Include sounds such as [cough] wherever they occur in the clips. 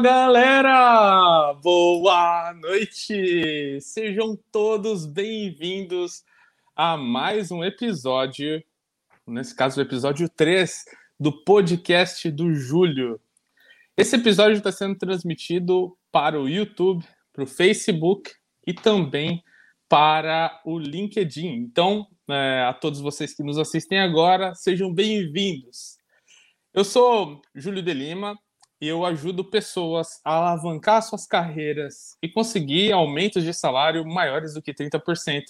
Galera! Boa noite! Sejam todos bem-vindos a mais um episódio, nesse caso o episódio 3 do podcast do Júlio. Esse episódio está sendo transmitido para o YouTube, para o Facebook e também para o LinkedIn. Então, é, a todos vocês que nos assistem agora, sejam bem-vindos. Eu sou Júlio de Lima eu ajudo pessoas a alavancar suas carreiras e conseguir aumentos de salário maiores do que 30%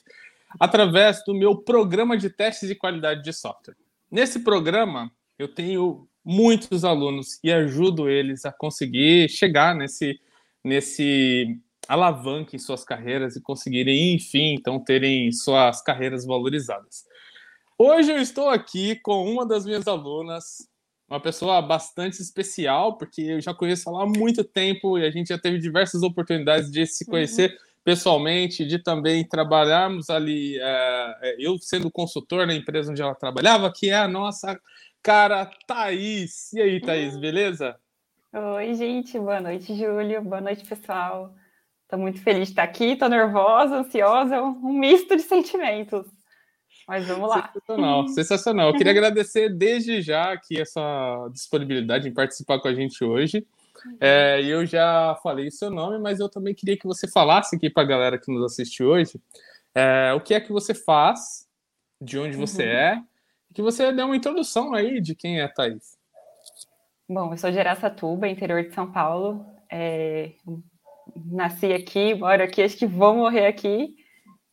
através do meu programa de testes de qualidade de software. Nesse programa, eu tenho muitos alunos e ajudo eles a conseguir chegar nesse, nesse alavanque em suas carreiras e conseguirem, enfim, então terem suas carreiras valorizadas. Hoje eu estou aqui com uma das minhas alunas, uma pessoa bastante especial, porque eu já conheço ela há muito tempo e a gente já teve diversas oportunidades de se conhecer uhum. pessoalmente, de também trabalharmos ali, é, eu sendo consultor na empresa onde ela trabalhava, que é a nossa cara Thaís. E aí, Thaís, uhum. beleza? Oi, gente, boa noite, Júlio, boa noite, pessoal. Estou muito feliz de estar aqui, estou nervosa, ansiosa, um misto de sentimentos. Mas vamos lá. Sensacional, sensacional. Eu queria agradecer desde já aqui essa disponibilidade em participar com a gente hoje. É, eu já falei seu nome, mas eu também queria que você falasse aqui para a galera que nos assiste hoje é, o que é que você faz, de onde você uhum. é, e que você dê uma introdução aí de quem é a Thaís. Bom, eu sou de Araçatuba, interior de São Paulo. É, nasci aqui, moro aqui, acho que vou morrer aqui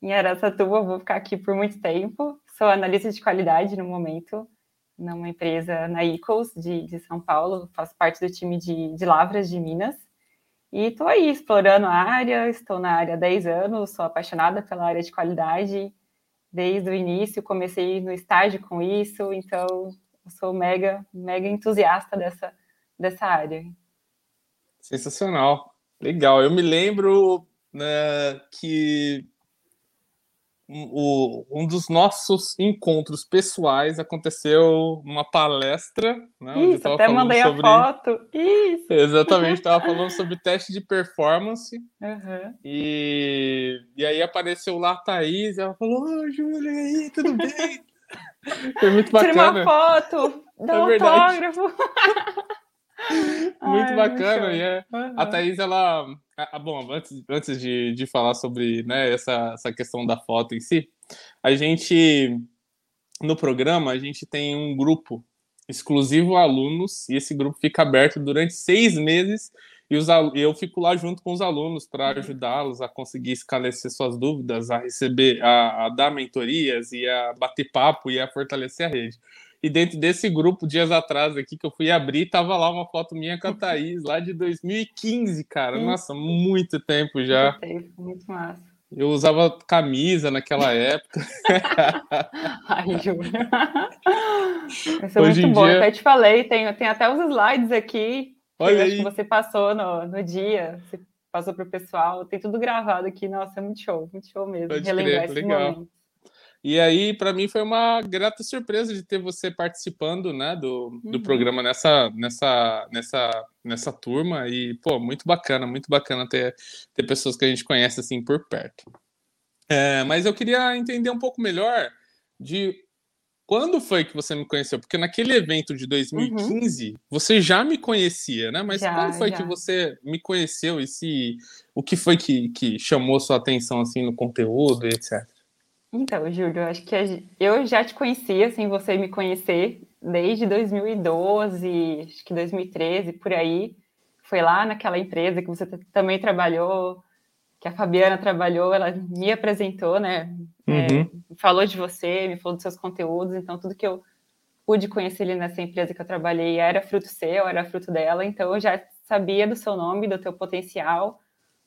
em Araçatuba, vou ficar aqui por muito tempo. Sou analista de qualidade no momento, numa empresa na Equals de, de São Paulo, faço parte do time de, de lavras de Minas. E estou aí explorando a área, estou na área há 10 anos, sou apaixonada pela área de qualidade. Desde o início, comecei no estágio com isso, então sou mega, mega entusiasta dessa, dessa área. Sensacional, legal. Eu me lembro né, que o, um dos nossos encontros pessoais aconteceu numa palestra. Né, Isso, até mandei sobre... a foto. Isso. Exatamente, estava falando sobre teste de performance. Uhum. E, e aí apareceu lá a Thaís, ela falou: Ô, Júlia, e aí, tudo bem? [laughs] Foi muito bacana. Tira uma foto, dá é um autógrafo. [laughs] Muito Ai, bacana. E é, uhum. A Thaís, ela. Ah, bom, antes, antes de, de falar sobre né, essa, essa questão da foto em si, a gente. No programa, a gente tem um grupo exclusivo a alunos, e esse grupo fica aberto durante seis meses. E os, eu fico lá junto com os alunos para ajudá-los a conseguir esclarecer suas dúvidas, a receber, a, a dar mentorias e a bater papo e a fortalecer a rede. E dentro desse grupo, dias atrás aqui, que eu fui abrir, tava lá uma foto minha com a [laughs] Thaís, lá de 2015, cara. Nossa, muito tempo já. Muito tempo, muito massa. Eu usava camisa naquela época. [laughs] Ai, [laughs] Júlia. Isso é Hoje muito bom. Dia... Até te falei, tem, tem até os slides aqui. Olha aí. que você passou no, no dia. Você passou para o pessoal. Tem tudo gravado aqui. Nossa, é muito show, muito show mesmo. Pode Relembrar crer, esse legal. momento. E aí, para mim, foi uma grata surpresa de ter você participando né, do, do uhum. programa nessa, nessa, nessa, nessa turma. E, pô, muito bacana, muito bacana ter, ter pessoas que a gente conhece assim por perto. É, mas eu queria entender um pouco melhor de quando foi que você me conheceu? Porque naquele evento de 2015, uhum. você já me conhecia, né? Mas já, quando foi já. que você me conheceu e se, o que foi que, que chamou sua atenção assim no conteúdo e etc? Então, Júlio, acho que eu já te conhecia, sem você me conhecer, desde 2012, acho que 2013, por aí. Foi lá naquela empresa que você também trabalhou, que a Fabiana trabalhou, ela me apresentou, né? É, uhum. É, falou de você, me falou dos seus conteúdos, então tudo que eu pude conhecer ali nessa empresa que eu trabalhei era fruto seu, era fruto dela, então eu já sabia do seu nome, do teu potencial,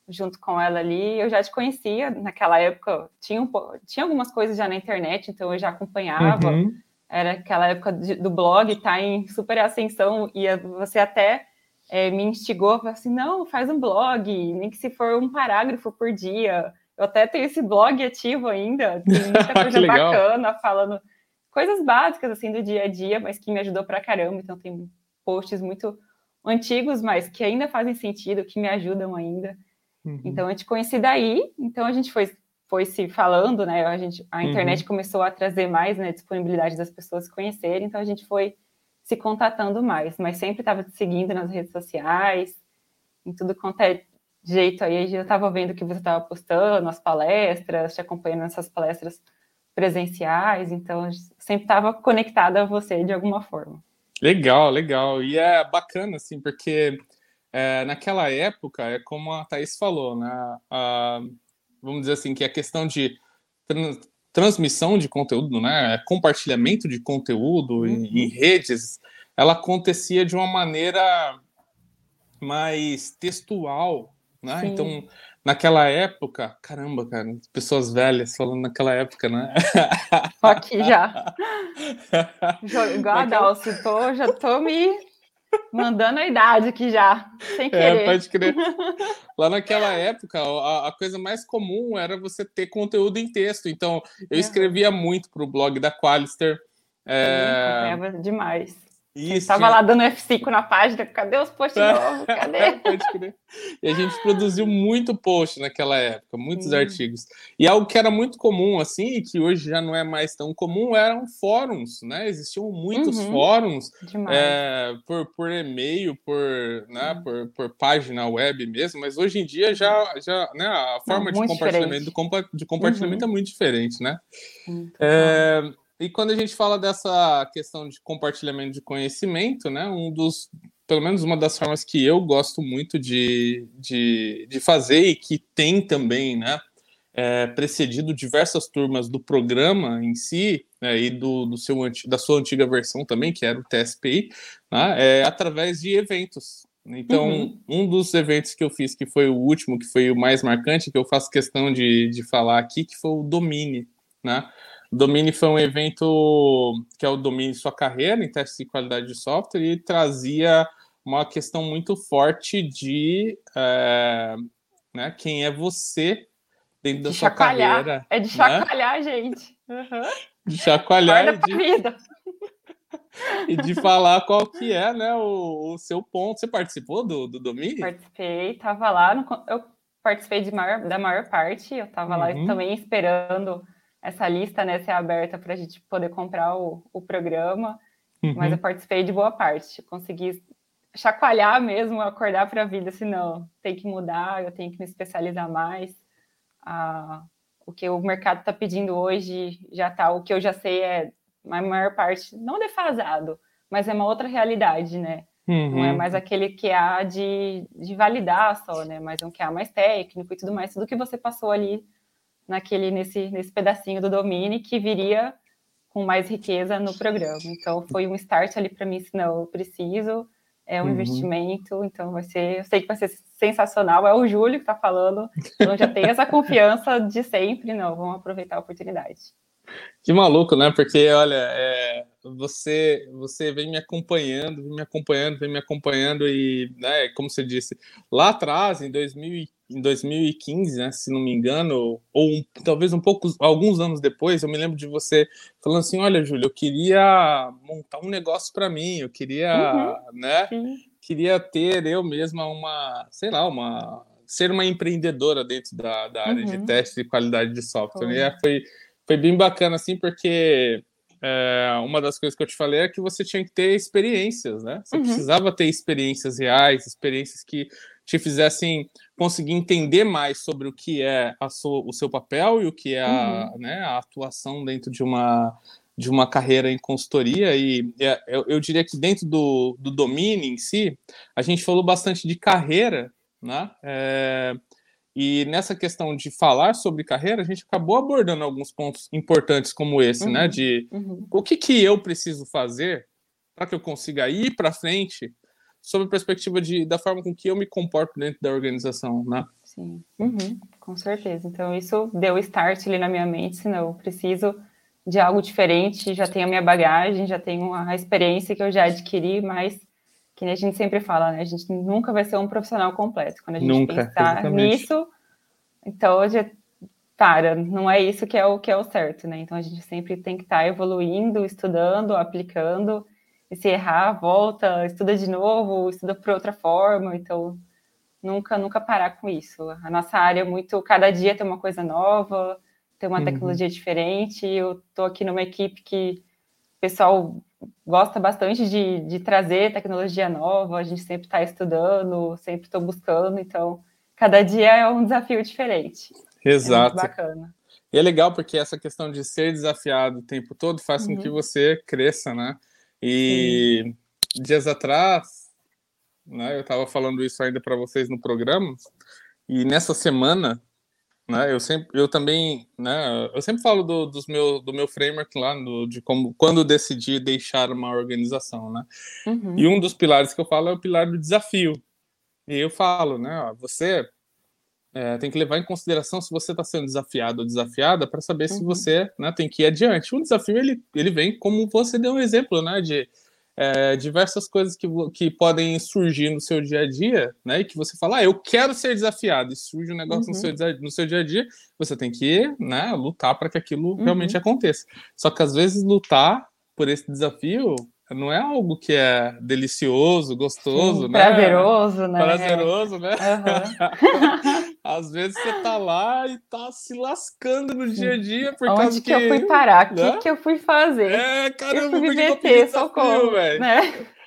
junto com ela ali. Eu já te conhecia naquela época, tinha, um, tinha algumas coisas já na internet, então eu já acompanhava. Uhum. Era aquela época de, do blog, tá em super ascensão, e você até é, me instigou, falou assim, não, faz um blog, nem que se for um parágrafo por dia. Eu até tenho esse blog ativo ainda, tem muita [laughs] coisa bacana, falando coisas básicas, assim, do dia a dia, mas que me ajudou pra caramba, então tem posts muito antigos, mas que ainda fazem sentido, que me ajudam ainda. Uhum. Então, a gente conheci daí, então a gente foi, foi se falando, né? A, gente, a internet uhum. começou a trazer mais né, disponibilidade das pessoas se conhecerem, então a gente foi se contatando mais, mas sempre estava te seguindo nas redes sociais, em tudo quanto é jeito aí, eu estava vendo que você estava postando as palestras, te acompanhando nessas palestras presenciais, então sempre estava conectada a você de alguma forma. Legal, legal. E é bacana, assim, porque é, naquela época, é como a Thaís falou, né? A, vamos dizer assim, que a questão de trans, transmissão de conteúdo, né? Compartilhamento de conteúdo uhum. em, em redes, ela acontecia de uma maneira mais textual, né? Sim. Então, naquela época, caramba, cara, pessoas velhas falando naquela época, né? Aqui já. [laughs] Igual a Dalcio, tô, já tô me mandando a idade aqui já, sem é, querer. É, pode crer. [laughs] Lá naquela época, a, a, coisa mais comum era você ter conteúdo em texto. Então, eu escrevia muito para o blog da Qualister. É... demais. Isso. Estava lá dando F5 na página, cadê os posts novos? Cadê? [laughs] e a gente produziu muito post naquela época, muitos artigos. E algo que era muito comum, assim, e que hoje já não é mais tão comum, eram fóruns, né? Existiam muitos uhum. fóruns é, por, por e-mail, por, né, uhum. por, por página web mesmo, mas hoje em dia já, já né, a forma não, de, compartilhamento, de compartilhamento uhum. é muito diferente, né? É, e quando a gente fala dessa questão de compartilhamento de conhecimento, né, um dos, pelo menos uma das formas que eu gosto muito de, de, de fazer e que tem também, né, é, precedido diversas turmas do programa em si né, e do, do seu, da sua antiga versão também, que era o TSPI, né, é através de eventos. Então, uhum. um dos eventos que eu fiz, que foi o último, que foi o mais marcante, que eu faço questão de, de falar aqui, que foi o Domine, né? Domine foi um evento que é o Domine Sua Carreira em teste de qualidade de software e trazia uma questão muito forte de é, né, quem é você dentro de da sua carreira. É de né? chacoalhar, né? gente. Uhum. De chacoalhar e de, vida. [laughs] e de falar qual que é né, o, o seu ponto. Você participou do, do? Participei, estava lá. No, eu participei de maior, da maior parte, eu estava uhum. lá também esperando essa lista né, ser aberta para a gente poder comprar o, o programa, uhum. mas eu participei de boa parte. Consegui chacoalhar mesmo, acordar para a vida, assim, não, tem que mudar, eu tenho que me especializar mais. Ah, o que o mercado está pedindo hoje já está, o que eu já sei é, a maior parte, não defasado, mas é uma outra realidade, né? Uhum. Não é uhum. mais aquele que há de, de validar só, né? Mas é um que há mais técnico e tudo mais, tudo que você passou ali naquele nesse, nesse pedacinho do domínio que viria com mais riqueza no programa. Então foi um start ali para mim, se não, eu preciso, é um uhum. investimento, então vai ser, eu sei que vai ser sensacional, é o Júlio que está falando, então já tem essa confiança de sempre, não, vamos aproveitar a oportunidade. Que maluco, né? Porque, olha, é, você você vem me acompanhando, vem me acompanhando, vem me acompanhando e, né, como você disse, lá atrás, em 2015, em 2015, né, se não me engano, ou um, talvez um pouco, alguns anos depois, eu me lembro de você falando assim, olha, Júlio, eu queria montar um negócio para mim, eu queria, uhum, né, sim. queria ter eu mesma uma, sei lá, uma, ser uma empreendedora dentro da, da área uhum. de teste de qualidade de software. Foi. E foi, foi bem bacana, assim, porque é, uma das coisas que eu te falei é que você tinha que ter experiências, né? Você uhum. precisava ter experiências reais, experiências que te fizessem conseguir entender mais sobre o que é sua, o seu papel e o que é a, uhum. né, a atuação dentro de uma, de uma carreira em consultoria. E é, eu, eu diria que dentro do, do domínio em si, a gente falou bastante de carreira, né? É, e nessa questão de falar sobre carreira, a gente acabou abordando alguns pontos importantes como esse, né? uhum. né? De uhum. o que, que eu preciso fazer para que eu consiga ir para frente sobre a perspectiva de, da forma com que eu me comporto dentro da organização, né? Sim, uhum, com certeza. Então, isso deu start ali na minha mente, senão eu preciso de algo diferente, já tenho a minha bagagem, já tenho a experiência que eu já adquiri, mas que a gente sempre fala, né? A gente nunca vai ser um profissional completo. Quando a gente nunca, pensar exatamente. nisso, então já para, não é isso que é o que é o certo, né? Então a gente sempre tem que estar evoluindo, estudando, aplicando e se errar, volta, estuda de novo, estuda por outra forma, então nunca, nunca parar com isso. A nossa área é muito, cada dia tem uma coisa nova, tem uma uhum. tecnologia diferente, eu estou aqui numa equipe que pessoal gosta bastante de, de trazer tecnologia nova, a gente sempre está estudando, sempre estou buscando, então cada dia é um desafio diferente. Exato. É bacana. E é legal porque essa questão de ser desafiado o tempo todo faz uhum. com que você cresça, né? E Sim. dias atrás, né, eu estava falando isso ainda para vocês no programa, e nessa semana, né, eu sempre, eu também, né, eu sempre falo do, dos meu, do meu framework lá, do, de como, quando decidi deixar uma organização, né? Uhum. E um dos pilares que eu falo é o pilar do desafio. E eu falo, né, ó, você é, tem que levar em consideração se você está sendo desafiado ou desafiada para saber uhum. se você né, tem que ir adiante. Um desafio ele, ele vem como você deu um exemplo, né, de é, diversas coisas que, que podem surgir no seu dia a dia, né, e que você fala, ah, eu quero ser desafiado, e surge um negócio uhum. no, seu, no seu dia a dia, você tem que né, lutar para que aquilo uhum. realmente aconteça. Só que às vezes lutar por esse desafio não é algo que é delicioso, gostoso, Sim, né? Prazeroso, né? Prazeroso, né? Uhum. [laughs] [laughs] Às vezes você tá lá e tá se lascando no dia a dia por Onde causa que... que eu fui parar? O né? que, que eu fui fazer? É, caramba, eu fui viver ter, socorro, velho. Né?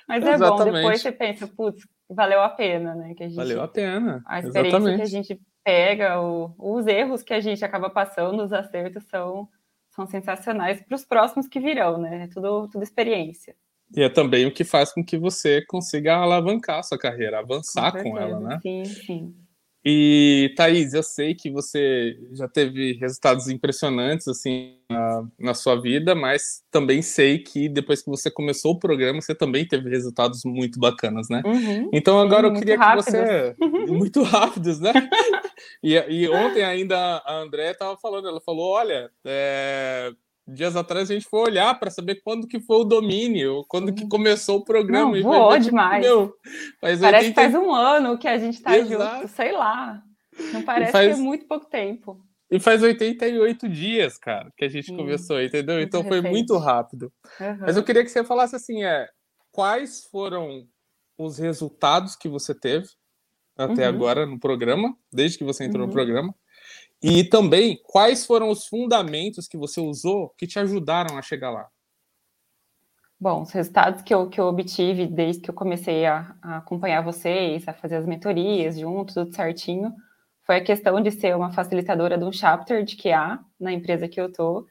Mas é bom, depois você pensa, putz, valeu a pena, né? Que a gente, valeu a pena. A experiência Exatamente. que a gente pega, o, os erros que a gente acaba passando, os acertos são, são sensacionais para os próximos que virão, né? É tudo, tudo experiência. E é também o que faz com que você consiga alavancar a sua carreira, avançar com, com ela, né? Sim, sim. E, Thaís, eu sei que você já teve resultados impressionantes, assim, na, na, sua vida, mas também sei que depois que você começou o programa, você também teve resultados muito bacanas, né? Uhum, então, agora eu queria que você... [laughs] muito rápidos, né? [laughs] e, e, ontem ainda a André estava falando, ela falou, olha, é, dias atrás a gente foi olhar para saber quando que foi o domínio, quando que começou o programa. Não, voou demais. Meu, parece 80... que faz um ano que a gente está junto, sei lá. Não parece faz... que é muito pouco tempo. E faz 88 dias, cara, que a gente hum, começou, entendeu? Então foi muito rápido. Uhum. Mas eu queria que você falasse assim, é, quais foram os resultados que você teve até uhum. agora no programa, desde que você entrou uhum. no programa, e também, quais foram os fundamentos que você usou que te ajudaram a chegar lá? Bom, os resultados que eu, que eu obtive desde que eu comecei a, a acompanhar vocês, a fazer as mentorias juntos, tudo certinho, foi a questão de ser uma facilitadora de um chapter de QA na empresa que eu tô.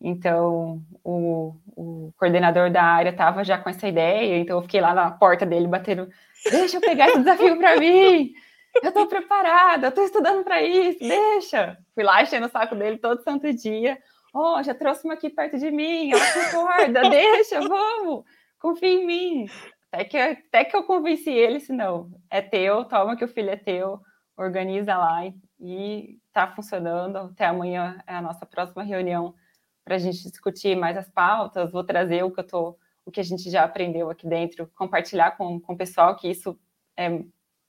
Então, o, o coordenador da área estava já com essa ideia, então eu fiquei lá na porta dele batendo: deixa eu pegar esse desafio para mim, [laughs] eu tô preparada, eu tô estudando para isso, deixa. Fui lá enchendo o saco dele todo santo dia. Oh, já trouxe uma aqui perto de mim, ela concorda, [laughs] deixa, vamos, confia em mim. Até que, até que eu convenci ele, se não, é teu, toma que o filho é teu, organiza lá e, e tá funcionando. Até amanhã é a nossa próxima reunião para a gente discutir mais as pautas. Vou trazer o que eu tô, o que a gente já aprendeu aqui dentro, compartilhar com, com o pessoal que isso é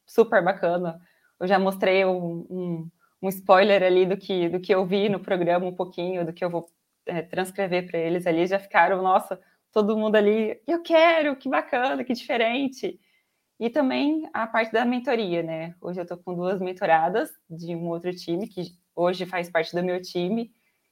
super bacana. Eu já mostrei um, um, um, spoiler ali do que, do que eu vi no programa, um pouquinho, do que eu vou é, transcrever para eles ali. Já ficaram, nossa, todo mundo ali, eu quero, que bacana, que diferente. E também a parte da mentoria, né? Hoje eu estou com duas mentoradas de um outro time, que hoje faz parte do meu time,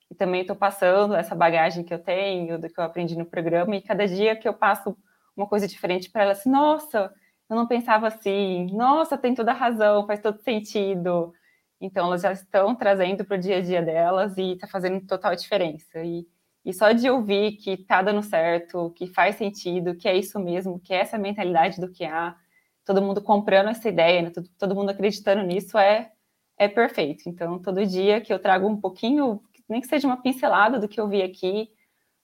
e também estou passando essa bagagem que eu tenho, do que eu aprendi no programa, e cada dia que eu passo uma coisa diferente para elas, nossa, eu não pensava assim, nossa, tem toda razão, faz todo sentido. Então, elas já estão trazendo para o dia a dia delas e está fazendo total diferença. E, e só de ouvir que está dando certo, que faz sentido, que é isso mesmo, que é essa mentalidade do que há, todo mundo comprando essa ideia, né? todo, todo mundo acreditando nisso, é, é perfeito. Então, todo dia que eu trago um pouquinho, nem que seja uma pincelada do que eu vi aqui,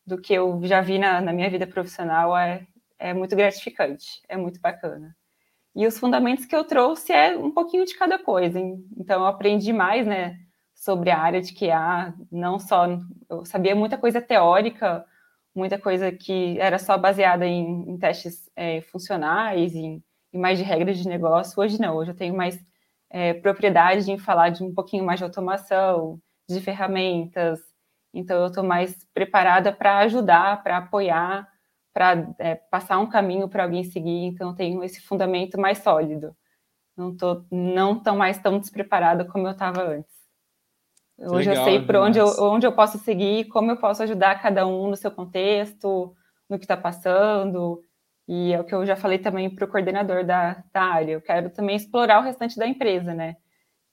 do que eu já vi na, na minha vida profissional, é, é muito gratificante, é muito bacana. E os fundamentos que eu trouxe é um pouquinho de cada coisa. Então, eu aprendi mais, né, sobre a área de QA, não só. Eu sabia muita coisa teórica, muita coisa que era só baseada em, em testes é, funcionais, em, mais de regras de negócio. Hoje não, hoje eu tenho mais é, propriedade em falar de um pouquinho mais de automação, de ferramentas. Então, eu estou mais preparada para ajudar, para apoiar para é, passar um caminho para alguém seguir, então tenho esse fundamento mais sólido. Não estou não tão mais tão despreparada como eu estava antes. Hoje Legal, eu sei por onde eu, onde eu posso seguir, como eu posso ajudar cada um no seu contexto, no que está passando. E é o que eu já falei também para o coordenador da, da área. Eu quero também explorar o restante da empresa, né?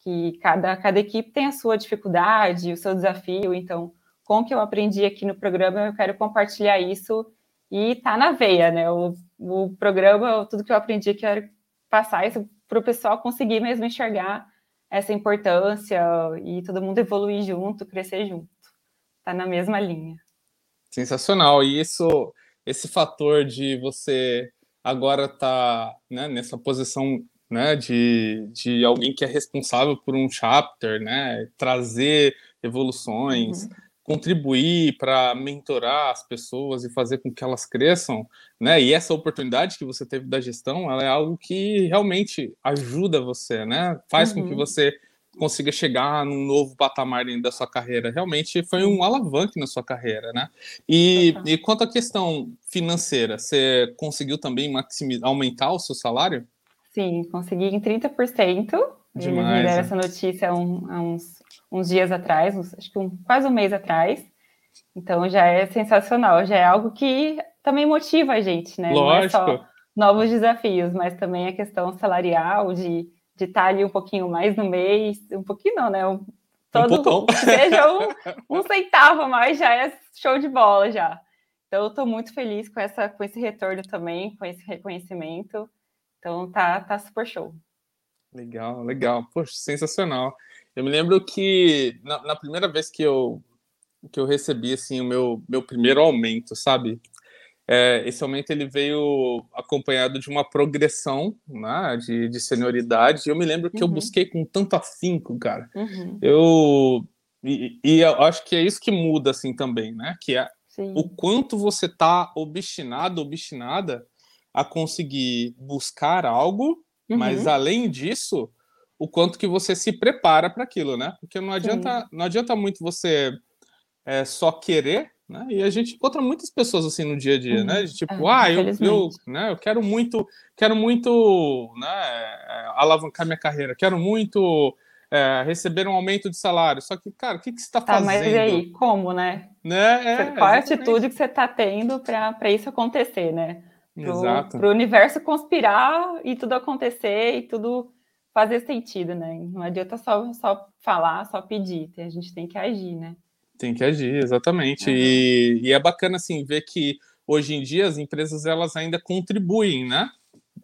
Que cada, cada equipe tem a sua dificuldade, o seu desafio. Então, com o que eu aprendi aqui no programa, eu quero compartilhar isso e tá na veia, né? O, o programa, tudo que eu aprendi, quero passar isso para o pessoal conseguir mesmo enxergar essa importância e todo mundo evoluir junto, crescer junto. Tá na mesma linha. Sensacional. E isso, esse fator de você agora tá né, nessa posição né, de, de alguém que é responsável por um chapter, né, trazer evoluções, uhum contribuir para mentorar as pessoas e fazer com que elas cresçam, né? E essa oportunidade que você teve da gestão, ela é algo que realmente ajuda você, né? Faz uhum. com que uhum. você consiga chegar num novo patamar da sua carreira. Realmente foi um alavanque na sua carreira, né? E, e quanto à questão financeira, você conseguiu também maximizar, aumentar o seu salário? Sim, consegui em 30%. Demais, Eles me deram né? essa notícia há, um, há uns uns dias atrás, uns, acho que um, quase um mês atrás. Então já é sensacional, já é algo que também motiva a gente, né? Lógico. Não é só novos desafios, mas também a questão salarial, de, de estar ali um pouquinho mais no mês, um pouquinho não, né? Um, todo, um [laughs] seja um, um centavo mais, já é show de bola já. Então eu estou muito feliz com, essa, com esse retorno também, com esse reconhecimento. Então tá, tá super show. Legal, legal. Poxa, sensacional. Eu me lembro que na, na, primeira vez que eu, que eu recebi assim, o meu, meu primeiro aumento, sabe? É, esse aumento ele veio acompanhado de uma progressão né, de, de senioridade. Eu me lembro que uhum. eu busquei com tanto afinco, cara. Uhum. Eu e, e, eu acho que é isso que muda assim também, né? Que é Sim. o quanto você tá obstinado, obstinada a conseguir buscar algo, uhum. mas além disso, o quanto que você se prepara para aquilo, né? Porque não adianta, não adianta muito você é, só querer, né? E a gente encontra muitas pessoas assim no dia a dia, né? uhum. né? De, tipo, é, ah, eu, eu, né, eu quero muito, quero muito, né, é, alavancar minha carreira, quero muito é, receber um aumento de salário. Só que, cara, o que, que você está tá, fazendo? Mas e aí, como, né? né? É, Qual é a atitude que você está tendo para isso acontecer, né? Para o universo conspirar e tudo acontecer e tudo fazer sentido, né? Não adianta só, só falar, só pedir, a gente tem que agir, né? Tem que agir, exatamente. Uhum. E, e, é bacana, assim, ver que hoje em dia as empresas, elas ainda contribuem, né?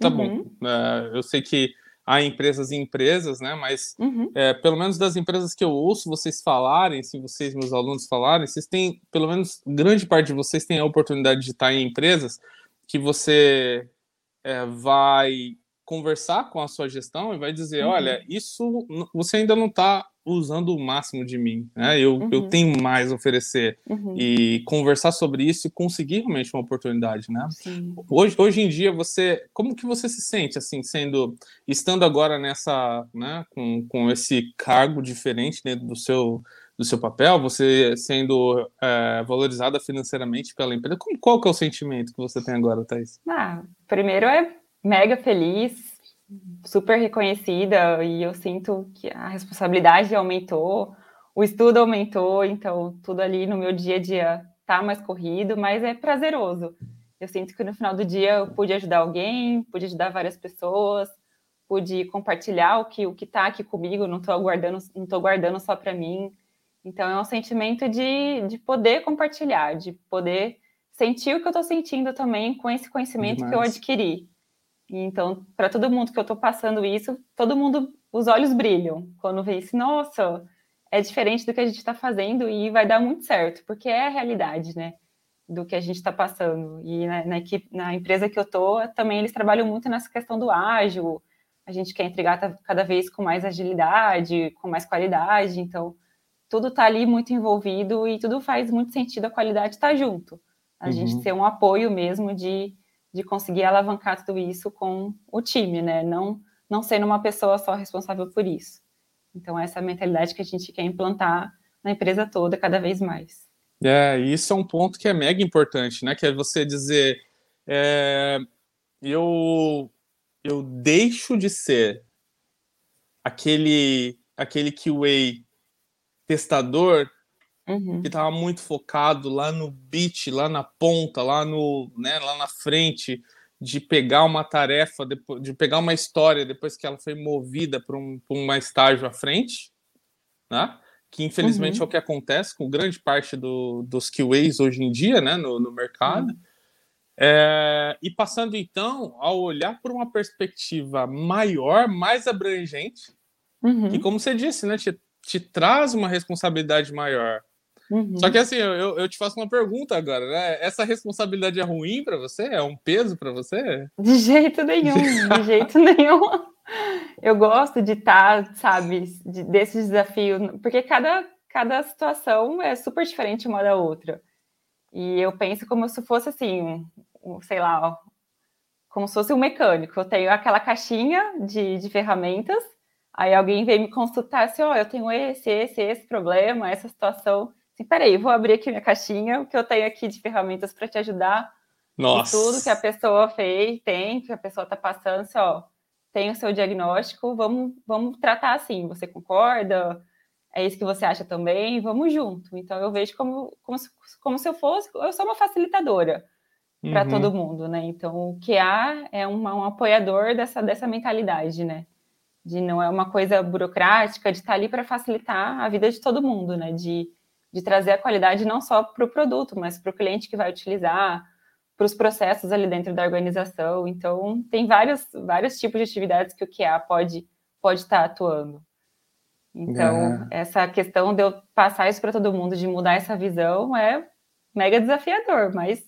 Tá uhum. bom, uh, eu sei que há empresas e empresas, né? Mas uhum. é, pelo menos das empresas que eu ouço vocês falarem, se vocês, meus alunos, falarem, vocês têm, pelo menos grande parte de vocês tem a oportunidade de estar em empresas que você é, vai conversar com a sua gestão e vai dizer, uhum. olha, isso você ainda não está usando o máximo de mim, né? Eu, uhum. eu tenho mais a oferecer uhum. e conversar sobre isso e conseguir realmente uma oportunidade, né? Hoje, hoje em dia você, como que você se sente assim, sendo, estando agora nessa, né, com, com esse cargo diferente dentro do seu do seu papel, você sendo é, valorizada financeiramente pela empresa, como, qual que é o sentimento que você tem agora, Thais? Ah, primeiro é mega feliz, super reconhecida, e eu sinto que a responsabilidade aumentou, o estudo aumentou, então tudo ali no meu dia a dia tá mais corrido, mas é prazeroso. Eu sinto que no final do dia eu pude ajudar alguém, pude ajudar várias pessoas, pude compartilhar o que o que tá aqui comigo, não estou guardando, não tô guardando só para mim. Então é um sentimento de, de poder compartilhar, de poder sentir o que eu estou sentindo também com esse conhecimento Demais. que eu adquiri. Então, para todo mundo que eu estou passando isso, todo mundo, os olhos brilham quando vê isso. Nossa, é diferente do que a gente está fazendo e vai dar muito certo, porque é a realidade, né? Do que a gente está passando. E na, na, equipe, na empresa que eu estou, também eles trabalham muito nessa questão do ágil. A gente quer entregar cada vez com mais agilidade, com mais qualidade. Então, tudo está ali muito envolvido e tudo faz muito sentido a qualidade estar tá junto. A uhum. gente ter um apoio mesmo de de conseguir alavancar tudo isso com o time, né? Não, não sendo uma pessoa só responsável por isso. Então, essa é a mentalidade que a gente quer implantar na empresa toda, cada vez mais. É, isso é um ponto que é mega importante, né? Que é você dizer, é, eu, eu deixo de ser aquele, aquele QA testador uhum. que estava muito focado lá no beat, lá na ponta, lá no, né, lá na frente, de pegar uma tarefa, de pegar uma história depois que ela foi movida para um, um estágio à frente, né? que infelizmente uhum. é o que acontece com grande parte do, dos QAs hoje em dia né, no, no mercado. Uhum. É, e passando então a olhar por uma perspectiva maior, mais abrangente, uhum. que, como você disse, né, te, te traz uma responsabilidade maior. Uhum. Só que assim, eu, eu te faço uma pergunta agora, né? Essa responsabilidade é ruim para você? É um peso para você? De jeito nenhum, de [laughs] jeito nenhum. Eu gosto de estar, tá, sabe, de, desses desafios, porque cada, cada situação é super diferente uma da outra. E eu penso como se fosse assim, um, um, sei lá, como se fosse um mecânico. Eu tenho aquela caixinha de, de ferramentas, aí alguém vem me consultar assim, ó, oh, eu tenho esse, esse, esse problema, essa situação assim, peraí, vou abrir aqui minha caixinha, o que eu tenho aqui de ferramentas para te ajudar. Nossa. tudo que a pessoa fez, tem, que a pessoa está passando, assim, ó, tem o seu diagnóstico, vamos, vamos tratar assim, você concorda? É isso que você acha também? Vamos junto. Então eu vejo como, como, se, como se eu fosse, eu sou uma facilitadora uhum. para todo mundo, né? Então o QA é uma, um apoiador dessa, dessa mentalidade, né? De não é uma coisa burocrática, de estar ali para facilitar a vida de todo mundo, né? De de trazer a qualidade não só para o produto, mas para o cliente que vai utilizar, para os processos ali dentro da organização. Então, tem vários, vários tipos de atividades que o QA pode, pode estar atuando. Então, é. essa questão de eu passar isso para todo mundo, de mudar essa visão, é mega desafiador, mas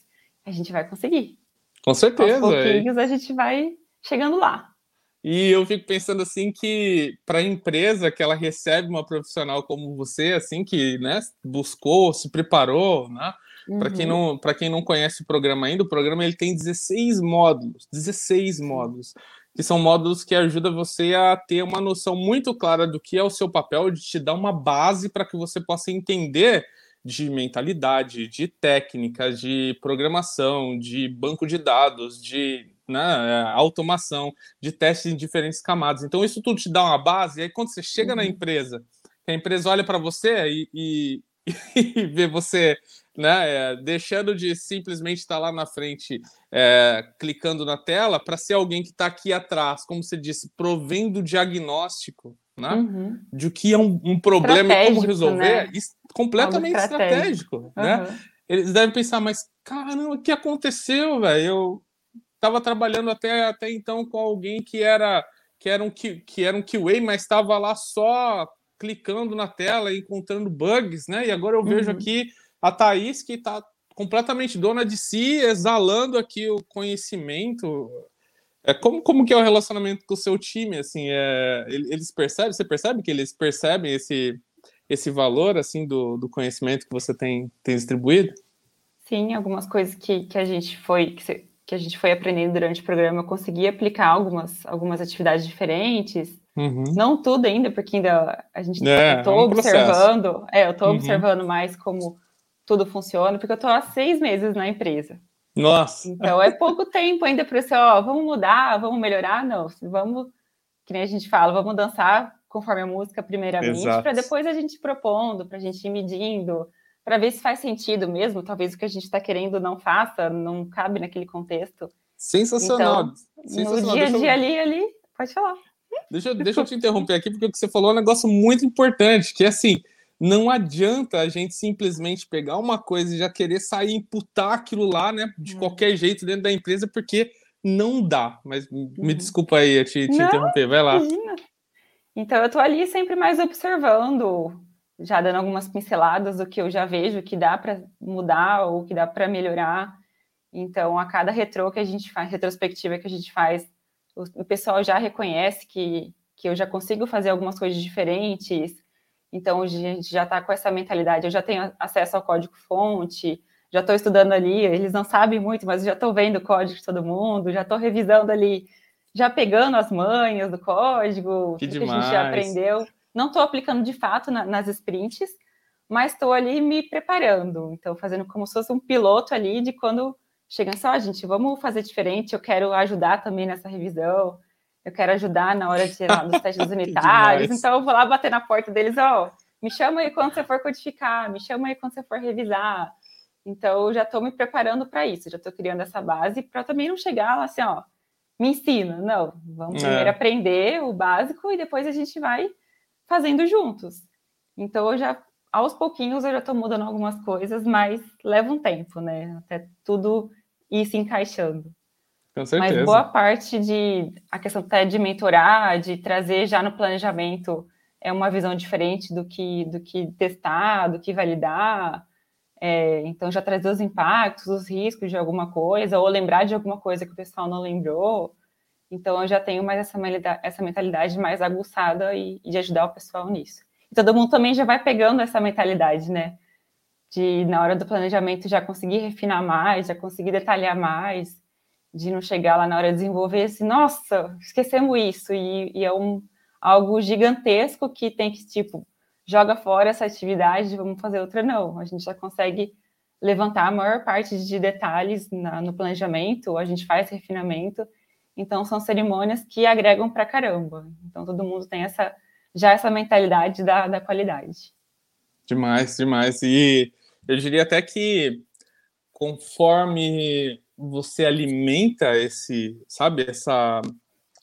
a gente vai conseguir. Com certeza. Aos pouquinhos a gente vai chegando lá. E eu fico pensando assim que para a empresa que ela recebe uma profissional como você, assim que né, buscou, se preparou, né? Uhum. Para quem não para quem não conhece o programa ainda, o programa ele tem 16 módulos, 16 módulos, que são módulos que ajudam você a ter uma noção muito clara do que é o seu papel, de te dar uma base para que você possa entender de mentalidade, de técnicas, de programação, de banco de dados, de né, automação de testes em diferentes camadas. Então, isso tudo te dá uma base, e aí quando você chega uhum. na empresa, a empresa olha para você e, e, [laughs] e, vê você né, é, deixando de simplesmente estar lá na frente, é, clicando na tela, para ser alguém que está aqui atrás, como você disse, provendo diagnóstico né, uhum. de o que é um, um problema e como resolver, né? completamente estratégico. estratégico né? Uhum. Eles devem pensar, mas caramba, o que aconteceu, velho? Eu estava trabalhando até, até então com alguém que era que era um, que, que era um QA, mas estava lá só clicando na tela e encontrando bugs, né? E agora eu vejo uhum. aqui a Thaís que está completamente dona de si, exalando aqui o conhecimento. É, como, como que é o relacionamento com o seu time? Assim, é, eles percebem, você percebe que eles percebem esse, esse valor assim do, do conhecimento que você tem, tem distribuído? Sim, algumas coisas que, que a gente foi, que que a gente foi aprendendo durante o programa, eu consegui aplicar algumas, algumas atividades diferentes. Uhum. Não tudo ainda, porque ainda a gente é, estou é um observando, é, eu estou uhum. observando mais como tudo funciona, porque eu estou há seis meses na empresa. Nossa! Então é pouco tempo ainda para você, ó, vamos mudar, vamos melhorar, não, vamos, que nem a gente fala, vamos dançar conforme a música primeiramente, para depois a gente propondo, para a gente ir medindo, para ver se faz sentido mesmo. Talvez o que a gente está querendo não faça, não cabe naquele contexto. Sensacional. Então, Sensacional. No dia a dia eu... ali, ali, pode falar. Deixa, deixa eu te interromper aqui, porque o que você falou é um negócio muito importante, que é assim, não adianta a gente simplesmente pegar uma coisa e já querer sair imputar aquilo lá, né, de uhum. qualquer jeito dentro da empresa, porque não dá. Mas me uhum. desculpa aí eu te, te não, interromper, vai lá. Imagina. Então eu tô ali sempre mais observando já dando algumas pinceladas do que eu já vejo que dá para mudar ou que dá para melhorar. Então, a cada retrô que a gente faz, retrospectiva que a gente faz, o, o pessoal já reconhece que, que eu já consigo fazer algumas coisas diferentes. Então, a gente já está com essa mentalidade. Eu já tenho acesso ao código-fonte, já estou estudando ali. Eles não sabem muito, mas já estou vendo o código de todo mundo, já estou revisando ali, já pegando as manhas do código, que, que a gente já aprendeu. Não estou aplicando de fato na, nas sprints, mas estou ali me preparando. Então, fazendo como se fosse um piloto ali de quando chegam só, assim, gente, vamos fazer diferente, eu quero ajudar também nessa revisão, eu quero ajudar na hora de tirar [laughs] dos testes unitários, então eu vou lá bater na porta deles, ó, oh, me chama aí quando você for codificar, me chama aí quando você for revisar. Então, eu já estou me preparando para isso, já estou criando essa base para também não chegar lá assim, ó, me ensina. Não, vamos é. primeiro aprender o básico e depois a gente vai fazendo juntos. Então, eu já, aos pouquinhos, eu já estou mudando algumas coisas, mas leva um tempo, né? Até tudo ir se encaixando. Com certeza. Mas boa parte de a questão até de mentorar, de trazer já no planejamento é uma visão diferente do que do que testar, do que validar. É, então já trazer os impactos, os riscos de alguma coisa, ou lembrar de alguma coisa que o pessoal não lembrou. Então eu já tenho mais essa, essa mentalidade mais aguçada e, e de ajudar o pessoal nisso. E todo mundo também já vai pegando essa mentalidade, né? De na hora do planejamento já conseguir refinar mais, já conseguir detalhar mais, de não chegar lá na hora de desenvolver assim, nossa, esquecemos isso, e, e é um, algo gigantesco que tem que, tipo, joga fora essa atividade, vamos fazer outra, não. A gente já consegue levantar a maior parte de detalhes na, no planejamento, a gente faz refinamento, então são cerimônias que agregam para caramba. Então todo mundo tem essa já essa mentalidade da, da qualidade. Demais, demais. E eu diria até que conforme você alimenta esse, sabe, essa,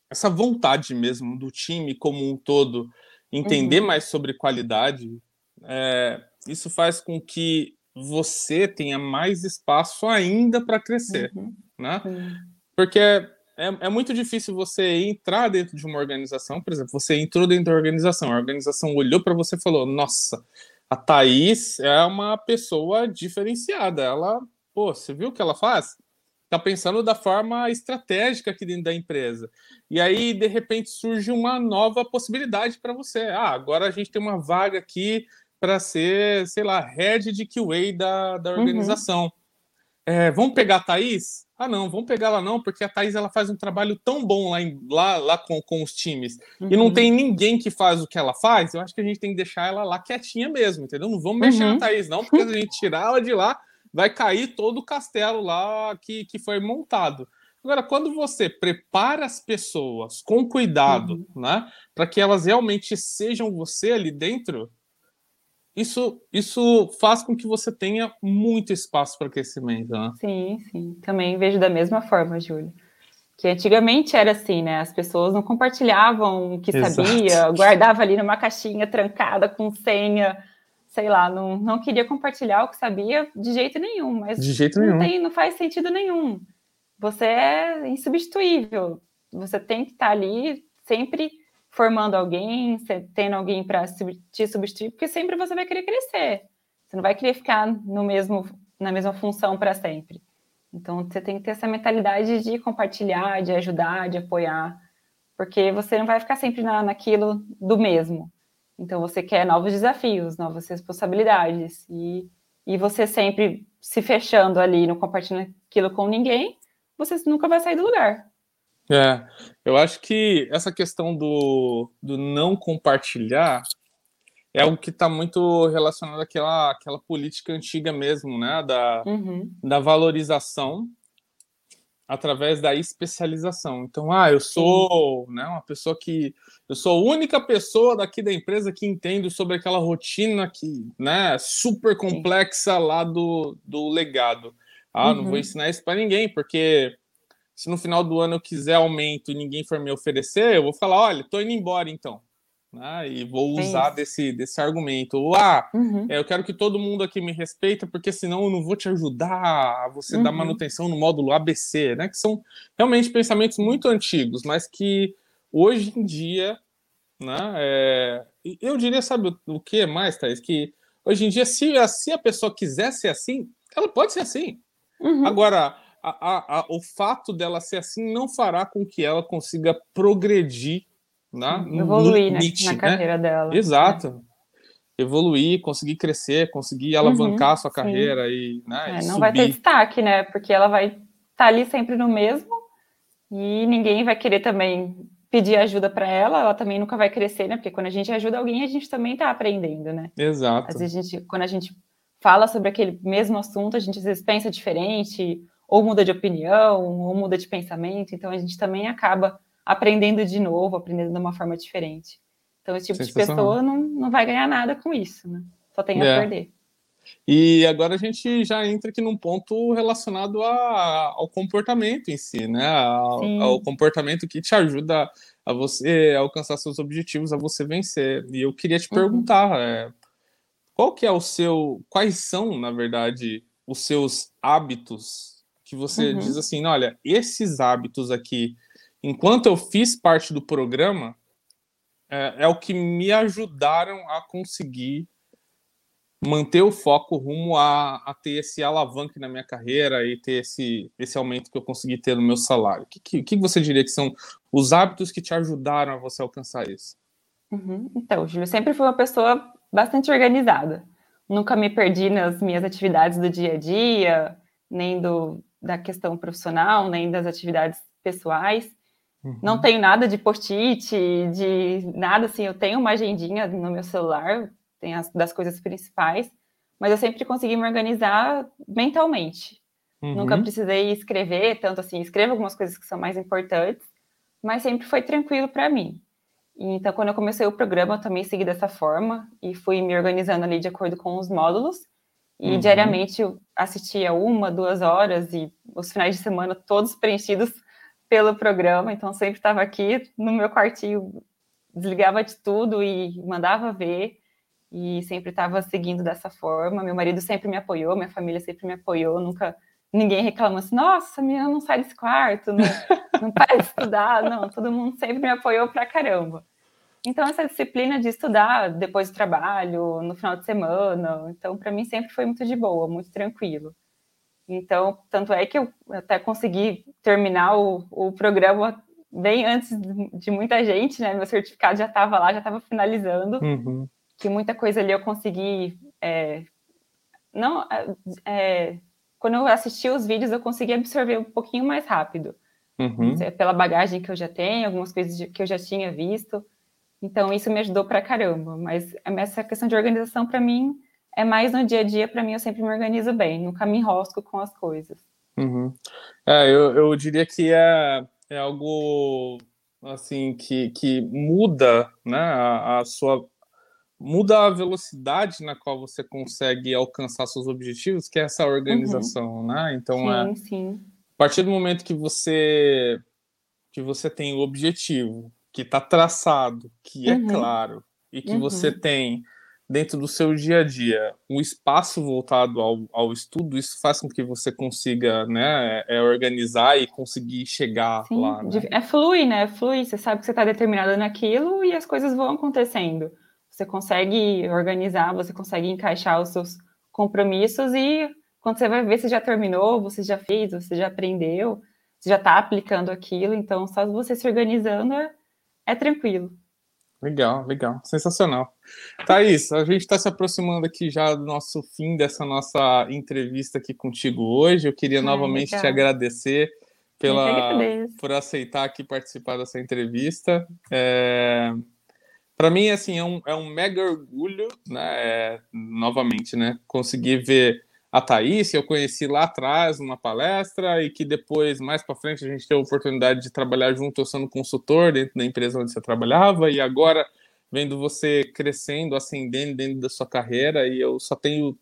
essa vontade mesmo do time como um todo, entender uhum. mais sobre qualidade, é, isso faz com que você tenha mais espaço ainda para crescer, uhum. né? Uhum. Porque é, é, muito difícil você entrar dentro de uma organização, por exemplo, você entrou dentro da organização, a organização olhou para você e falou: Nossa, a Thaís é uma pessoa diferenciada, ela, pô, você viu o que ela faz? está pensando da forma estratégica aqui dentro da empresa. E aí, de repente, surge uma nova possibilidade para você. Ah, agora a gente tem uma vaga aqui para ser, sei lá, head de QA da, da uhum. organização. Uhum. É, vamos pegar a Thaís? Ah, não, vamos pegar ela não, porque a Thaís ela faz um trabalho tão bom lá, em, lá, lá com, com os times. Uhum. E não uhum. tem ninguém que faz o que ela faz. Eu acho que a gente tem que deixar ela lá quietinha mesmo, entendeu? Não vamos mexer uhum. na Thaís, não, porque a gente tirar ela de lá, vai cair todo o castelo lá que, que foi montado. Agora, quando você prepara as pessoas com cuidado, uhum. né, para que elas realmente sejam você ali dentro, isso, isso faz com que você tenha muito espaço para crescimento. Né? Sim, sim. Também vejo da mesma forma, Júlio. Que antigamente era assim, né? As pessoas não compartilhavam o que Exato. sabia, [laughs] guardava ali numa caixinha trancada com senha sei lá, não, não queria compartilhar o que sabia de jeito nenhum, mas de jeito não, nenhum. Tem, não faz sentido nenhum. Você é insubstituível. Você tem que estar ali sempre formando alguém, tendo alguém para te substituir, porque sempre você vai querer crescer. Você não vai querer ficar no mesmo, na mesma função para sempre. Então você tem que ter essa mentalidade de compartilhar, de ajudar, de apoiar, porque você não vai ficar sempre na, naquilo do mesmo. Então você quer novos desafios, novas responsabilidades e, e você sempre se fechando ali, não compartilhando aquilo com ninguém, você nunca vai sair do lugar. É, eu acho que essa questão do, do não compartilhar é algo que está muito relacionado àquela, àquela política antiga mesmo, né? Da, uhum. da valorização através da especialização. Então, ah, eu sou né, uma pessoa que. Eu sou a única pessoa daqui da empresa que entende sobre aquela rotina que, né, super complexa Sim. lá do, do legado. Ah, uhum. não vou uhum. ensinar isso para ninguém, porque se no final do ano eu quiser aumento e ninguém for me oferecer, eu vou falar: olha, tô indo embora então né? E vou é usar desse, desse argumento. Ah, uhum. é, eu quero que todo mundo aqui me respeita, porque senão eu não vou te ajudar a você uhum. dar manutenção no módulo ABC, né? Que são realmente pensamentos muito antigos, mas que hoje em dia, né? É, eu diria, sabe o que mais, Thaís? Que hoje em dia, se, se a pessoa quiser ser assim, ela pode ser assim. Uhum. Agora, a, a, o fato dela ser assim não fará com que ela consiga progredir né? evoluir né? na né? carreira dela. Exato. Né? Evoluir, conseguir crescer, conseguir alavancar uhum, a sua carreira sim. e, né, é, não subir. vai ter destaque, né? Porque ela vai estar tá ali sempre no mesmo e ninguém vai querer também pedir ajuda para ela, ela também nunca vai crescer, né? Porque quando a gente ajuda alguém, a gente também está aprendendo, né? Exato. Às vezes a gente, quando a gente fala sobre aquele mesmo assunto, a gente às vezes pensa diferente, ou muda de opinião, ou muda de pensamento, então a gente também acaba aprendendo de novo, aprendendo de uma forma diferente. Então, esse tipo de pessoa não, não vai ganhar nada com isso, né? Só tem a é. perder. E agora a gente já entra aqui num ponto relacionado a, ao comportamento em si, né? Ao, ao, comportamento que te ajuda a você alcançar seus objetivos, a você vencer. E eu queria te uhum. perguntar, uhum. é, qual que é o seu, quais são, na verdade, os seus hábitos que você uhum. diz assim, olha, esses hábitos aqui, enquanto eu fiz parte do programa, é, é o que me ajudaram a conseguir manter o foco rumo a, a, ter esse alavanque na minha carreira e ter esse, esse aumento que eu consegui ter no meu salário? O que, que, que você diria que são os hábitos que te ajudaram a você alcançar isso? Uhum. Então, Júlio, sempre fui uma pessoa bastante organizada. Nunca me perdi nas minhas atividades do dia a dia, nem do, da questão profissional, nem das atividades pessoais. Uhum. Não tenho nada de post-it, de nada assim. Eu tenho uma agendinha no meu celular, tem as das coisas principais, mas eu sempre consegui me organizar mentalmente. Uhum. Nunca precisei escrever tanto assim, escrevo algumas coisas que são mais importantes, mas sempre foi tranquilo para mim. Então, quando eu comecei o programa, eu também segui dessa forma e fui me organizando ali de acordo com os módulos. E uhum. diariamente eu assistia uma, duas horas e os finais de semana todos preenchidos pelo programa. Então, sempre estava aqui no meu quartinho, desligava de tudo e mandava ver e sempre estava seguindo dessa forma. Meu marido sempre me apoiou, minha família sempre me apoiou, nunca ninguém reclamou assim, nossa, a menina não sai desse quarto, não, não para de estudar, não, todo mundo sempre me apoiou pra caramba. Então, essa disciplina de estudar depois do trabalho, no final de semana, então, para mim sempre foi muito de boa, muito tranquilo. Então, tanto é que eu até consegui terminar o, o programa bem antes de muita gente, né? Meu certificado já estava lá, já estava finalizando. Uhum que muita coisa ali eu consegui. É, não, é, quando eu assisti os vídeos, eu consegui absorver um pouquinho mais rápido. Uhum. Pela bagagem que eu já tenho, algumas coisas que eu já tinha visto. Então, isso me ajudou pra caramba. Mas essa questão de organização, para mim, é mais no dia a dia. Para mim, eu sempre me organizo bem, nunca me enrosco com as coisas. Uhum. É, eu, eu diria que é, é algo assim que, que muda né, a, a sua muda a velocidade na qual você consegue alcançar seus objetivos, que é essa organização, uhum. né? Então, sim, é, sim. a partir do momento que você que você tem o objetivo, que está traçado, que é uhum. claro, e que uhum. você tem dentro do seu dia a dia um espaço voltado ao, ao estudo, isso faz com que você consiga né, é, organizar e conseguir chegar Sim, lá. Né? É flui, né? Flui, você sabe que você está determinado naquilo e as coisas vão acontecendo. Você consegue organizar, você consegue encaixar os seus compromissos e quando você vai ver, você já terminou, você já fez, você já aprendeu, você já está aplicando aquilo, então só você se organizando é, é tranquilo. Legal, legal, sensacional. Thaís, a gente está se aproximando aqui já do nosso fim dessa nossa entrevista aqui contigo hoje. Eu queria novamente legal. te agradecer pela, por aceitar aqui participar dessa entrevista. É, para mim, assim, é um, é um mega orgulho, né? É, novamente, né? Conseguir ver a Thaís, eu conheci lá atrás numa palestra e que depois, mais para frente, a gente teve a oportunidade de trabalhar junto, eu sendo consultor dentro da empresa onde você trabalhava e agora vendo você crescendo, ascendendo dentro da sua carreira e eu só tenho,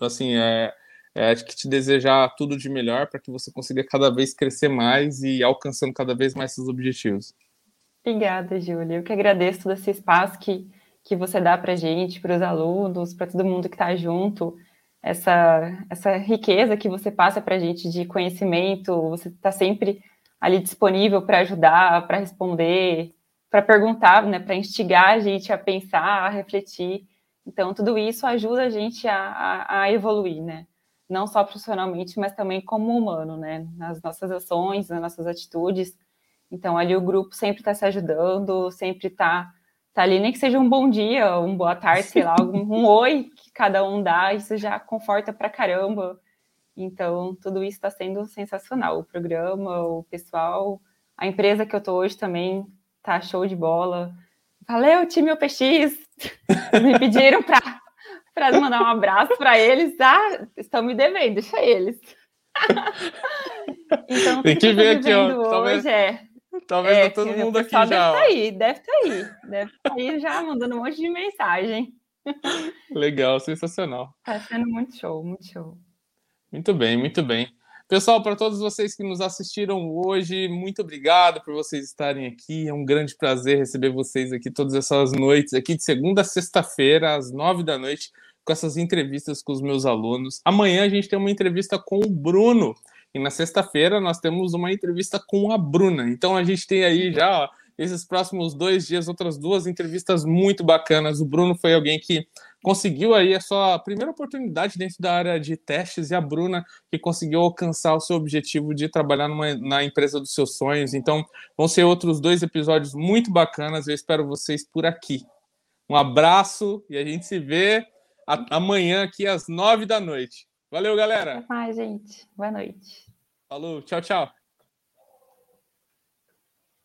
assim, é, é, que te desejar tudo de melhor para que você consiga cada vez crescer mais e alcançando cada vez mais seus objetivos. Obrigada, Júlia. Eu que agradeço todo esse espaço que, que você dá para gente, para os alunos, para todo mundo que está junto, essa, essa riqueza que você passa para a gente de conhecimento, você está sempre ali disponível para ajudar, para responder, para perguntar, né, para instigar a gente a pensar, a refletir. Então, tudo isso ajuda a gente a, a, a evoluir, né? Não só profissionalmente, mas também como humano, né? Nas nossas ações, nas nossas atitudes então, ali o grupo sempre está se ajudando, sempre está tá ali, nem que seja um bom dia, um boa tarde, sei lá, um, um oi que cada um dá, isso já conforta pra caramba. Então, tudo isso está sendo sensacional. O programa, o pessoal, a empresa que eu estou hoje também tá show de bola. Valeu, time OPX! [laughs] Me pediram para mandar um abraço para eles. Ah, estão me devendo, deixa eles. [laughs] Então, Tem que ver aqui, ó. Hoje Talvez, é, talvez é, tá todo mundo aqui pessoal já. Deve ó. estar aí, deve estar aí. Deve estar aí já mandando um monte de mensagem. [laughs] Legal, sensacional. Tá sendo muito show, muito show. Muito bem, muito bem. Pessoal, para todos vocês que nos assistiram hoje, muito obrigado por vocês estarem aqui. É um grande prazer receber vocês aqui todas essas noites, aqui de segunda a sexta-feira, às nove da noite, com essas entrevistas com os meus alunos. Amanhã a gente tem uma entrevista com o Bruno. E na sexta-feira nós temos uma entrevista com a Bruna. Então a gente tem aí já, ó, esses próximos dois dias, outras duas entrevistas muito bacanas. O Bruno foi alguém que conseguiu aí a sua primeira oportunidade dentro da área de testes e a Bruna que conseguiu alcançar o seu objetivo de trabalhar numa, na empresa dos seus sonhos. Então, vão ser outros dois episódios muito bacanas. Eu espero vocês por aqui. Um abraço e a gente se vê amanhã aqui às nove da noite. Valeu, galera. Até mais, gente. Boa noite. Falou, tchau, tchau.